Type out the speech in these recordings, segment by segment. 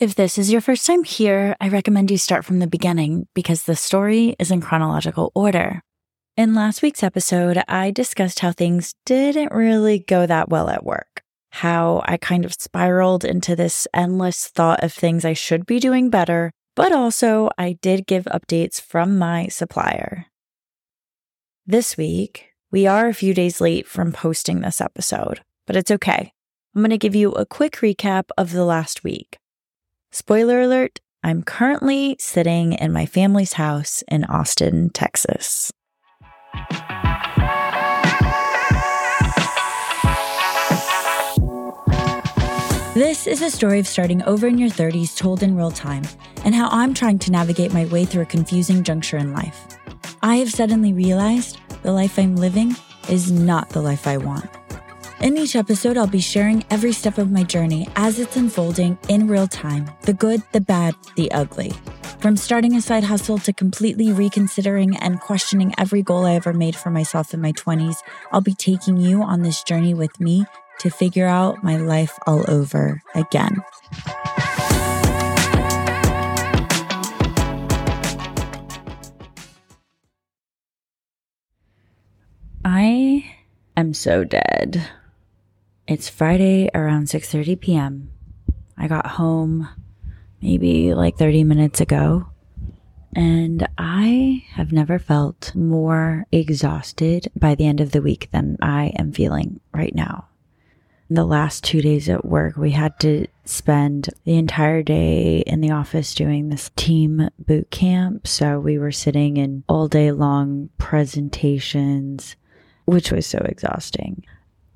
If this is your first time here, I recommend you start from the beginning because the story is in chronological order. In last week's episode, I discussed how things didn't really go that well at work, how I kind of spiraled into this endless thought of things I should be doing better, but also I did give updates from my supplier. This week, we are a few days late from posting this episode, but it's okay. I'm going to give you a quick recap of the last week. Spoiler alert, I'm currently sitting in my family's house in Austin, Texas. This is a story of starting over in your 30s told in real time and how I'm trying to navigate my way through a confusing juncture in life. I have suddenly realized the life I'm living is not the life I want. In each episode, I'll be sharing every step of my journey as it's unfolding in real time the good, the bad, the ugly. From starting a side hustle to completely reconsidering and questioning every goal I ever made for myself in my 20s, I'll be taking you on this journey with me to figure out my life all over again. I am so dead. It's Friday around 6:30 p.m. I got home maybe like 30 minutes ago and I have never felt more exhausted by the end of the week than I am feeling right now. The last two days at work, we had to spend the entire day in the office doing this team boot camp. So we were sitting in all day long presentations, which was so exhausting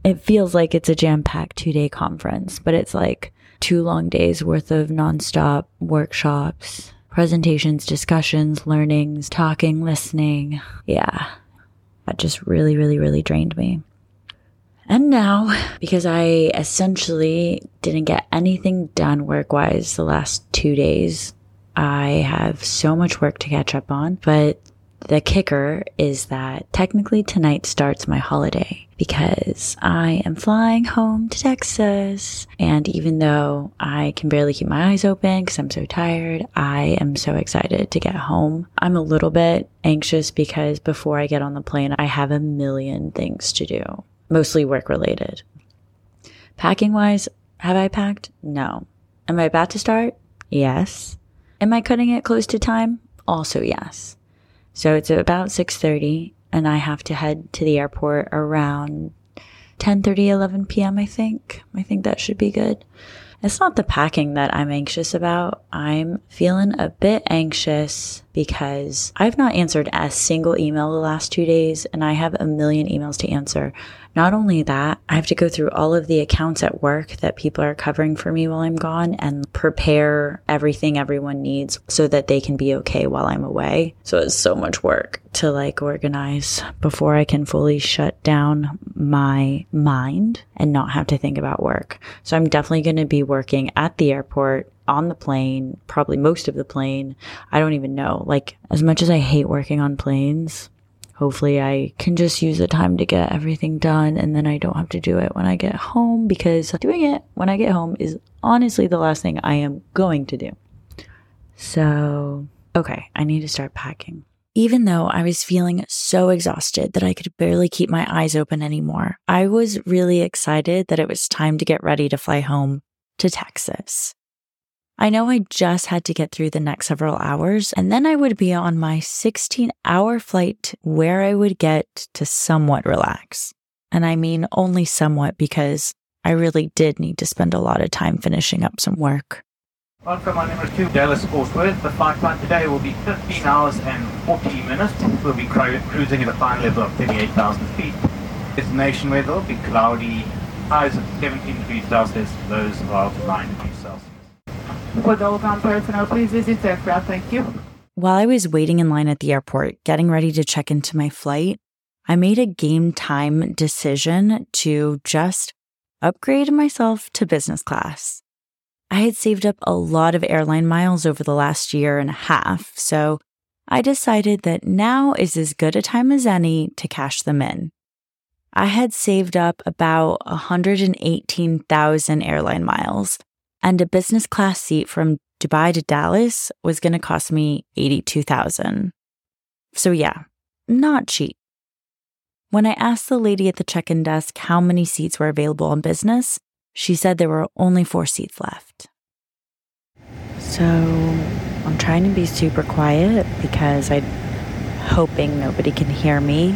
it feels like it's a jam packed two day conference, but it's like two long days worth of nonstop workshops, presentations, discussions, learnings, talking, listening. Yeah, that just really, really, really drained me. And now, because I essentially didn't get anything done work wise the last two days, I have so much work to catch up on, but the kicker is that technically tonight starts my holiday because I am flying home to Texas. And even though I can barely keep my eyes open because I'm so tired, I am so excited to get home. I'm a little bit anxious because before I get on the plane, I have a million things to do, mostly work related. Packing wise, have I packed? No. Am I about to start? Yes. Am I cutting it close to time? Also, yes. So it's about 6:30 and I have to head to the airport around 10:30 11 p.m. I think. I think that should be good. It's not the packing that I'm anxious about. I'm feeling a bit anxious because I've not answered a single email the last 2 days and I have a million emails to answer. Not only that, I have to go through all of the accounts at work that people are covering for me while I'm gone and prepare everything everyone needs so that they can be okay while I'm away. So it's so much work to like organize before I can fully shut down my mind and not have to think about work. So I'm definitely going to be working at the airport on the plane, probably most of the plane. I don't even know. Like, as much as I hate working on planes, hopefully I can just use the time to get everything done and then I don't have to do it when I get home because doing it when I get home is honestly the last thing I am going to do. So, okay, I need to start packing. Even though I was feeling so exhausted that I could barely keep my eyes open anymore, I was really excited that it was time to get ready to fly home to Texas. I know I just had to get through the next several hours, and then I would be on my 16 hour flight where I would get to somewhat relax. And I mean only somewhat because I really did need to spend a lot of time finishing up some work. Welcome on number two, Dallas Fort Worth. The flight time today will be 15 hours and 40 minutes. We'll be cru- cruising at a flight level of 38,000 feet. Destination weather will be cloudy, highs of 17 degrees Celsius, lows of 9 degrees Celsius. For those on um personnel, please visit aircraft. Ah, thank you. While I was waiting in line at the airport, getting ready to check into my flight, I made a game time decision to just upgrade myself to business class. I had saved up a lot of airline miles over the last year and a half, so I decided that now is as good a time as any to cash them in. I had saved up about 118,000 airline miles and a business class seat from Dubai to Dallas was going to cost me 82,000. So yeah, not cheap. When I asked the lady at the check-in desk how many seats were available on business, she said there were only 4 seats left. So, I'm trying to be super quiet because I'm hoping nobody can hear me.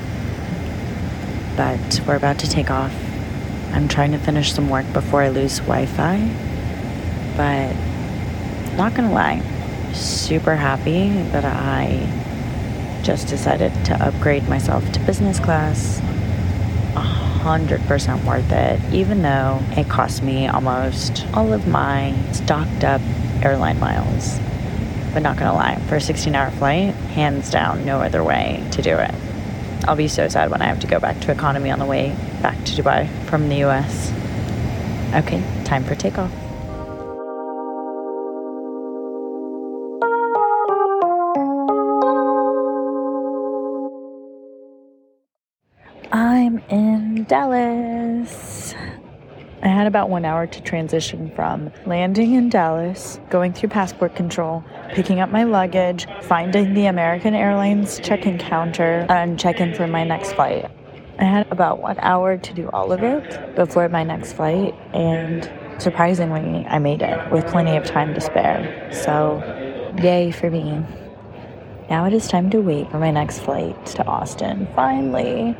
But we're about to take off. I'm trying to finish some work before I lose Wi Fi. But not gonna lie, super happy that I just decided to upgrade myself to business class. 100% worth it, even though it cost me almost all of my stocked up airline miles. But not gonna lie, for a 16 hour flight, hands down, no other way to do it. I'll be so sad when I have to go back to economy on the way back to Dubai from the US. Okay, time for takeoff. I'm in Dallas. I had about one hour to transition from landing in Dallas, going through passport control, picking up my luggage, finding the American Airlines check in counter, and check in for my next flight. I had about one hour to do all of it before my next flight, and surprisingly, I made it with plenty of time to spare. So, yay for me. Now it is time to wait for my next flight to Austin. Finally,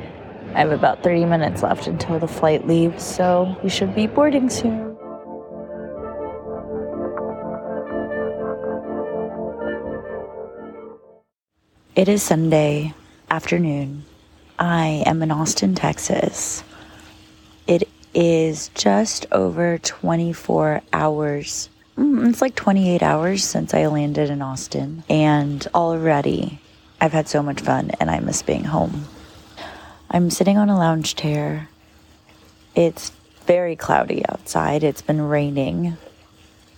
I have about 30 minutes left until the flight leaves, so we should be boarding soon. It is Sunday afternoon. I am in Austin, Texas. It is just over 24 hours. Mm, it's like 28 hours since I landed in Austin. And already I've had so much fun and I miss being home. I'm sitting on a lounge chair. It's very cloudy outside. It's been raining.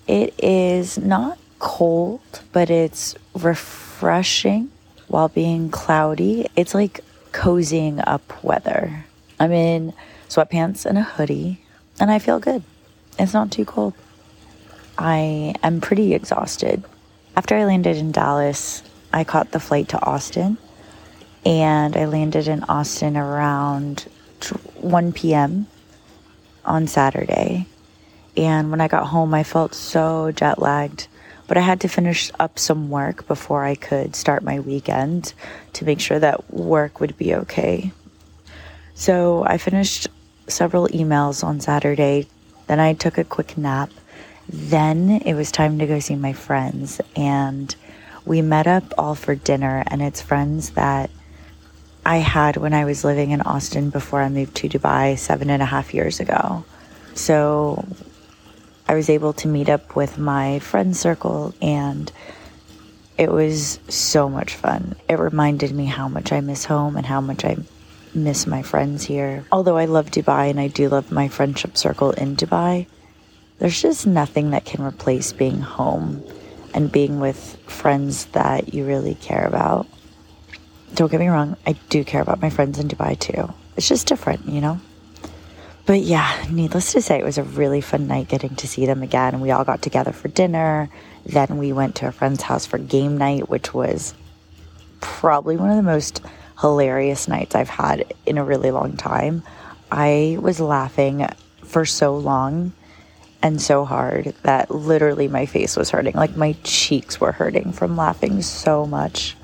It is not cold, but it's refreshing while being cloudy. It's like cozying up weather. I'm in sweatpants and a hoodie, and I feel good. It's not too cold. I am pretty exhausted. After I landed in Dallas, I caught the flight to Austin and I landed in Austin around 1 p.m. on Saturday. And when I got home, I felt so jet lagged, but I had to finish up some work before I could start my weekend to make sure that work would be okay. So I finished several emails on Saturday. Then I took a quick nap. Then it was time to go see my friends. And we met up all for dinner. And it's friends that I had when I was living in Austin before I moved to Dubai seven and a half years ago. So I was able to meet up with my friend circle and it was so much fun. It reminded me how much I miss home and how much I miss my friends here. Although I love Dubai and I do love my friendship circle in Dubai, there's just nothing that can replace being home and being with friends that you really care about. Don't get me wrong, I do care about my friends in Dubai too. It's just different, you know? But yeah, needless to say, it was a really fun night getting to see them again. We all got together for dinner. Then we went to a friend's house for game night, which was probably one of the most hilarious nights I've had in a really long time. I was laughing for so long and so hard that literally my face was hurting. Like my cheeks were hurting from laughing so much.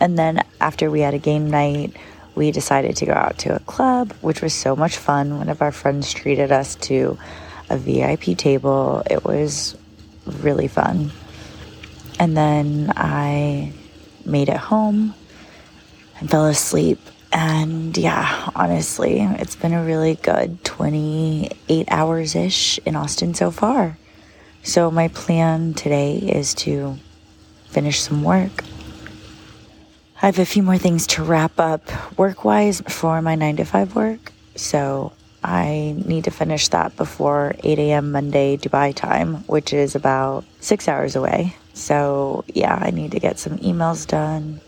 And then after we had a game night, we decided to go out to a club, which was so much fun. One of our friends treated us to a VIP table. It was really fun. And then I made it home and fell asleep. And yeah, honestly, it's been a really good 28 hours ish in Austin so far. So, my plan today is to finish some work I have a few more things to wrap up work wise for my nine to five work. So I need to finish that before 8 a.m. Monday Dubai time, which is about six hours away. So yeah, I need to get some emails done.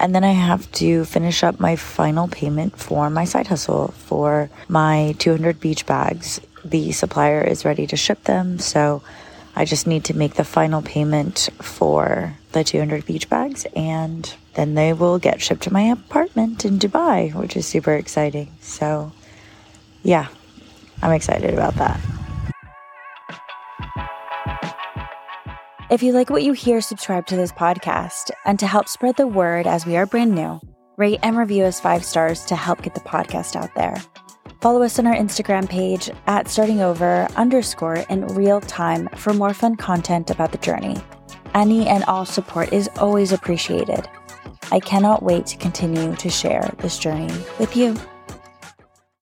And then I have to finish up my final payment for my side hustle for my 200 beach bags, the supplier is ready to ship them. So I just need to make the final payment for the 200 beach bags and then they will get shipped to my apartment in Dubai, which is super exciting. So, yeah, I'm excited about that. If you like what you hear, subscribe to this podcast. And to help spread the word as we are brand new, rate and review us five stars to help get the podcast out there. Follow us on our Instagram page at startingover underscore in real time for more fun content about the journey. Any and all support is always appreciated. I cannot wait to continue to share this journey with you.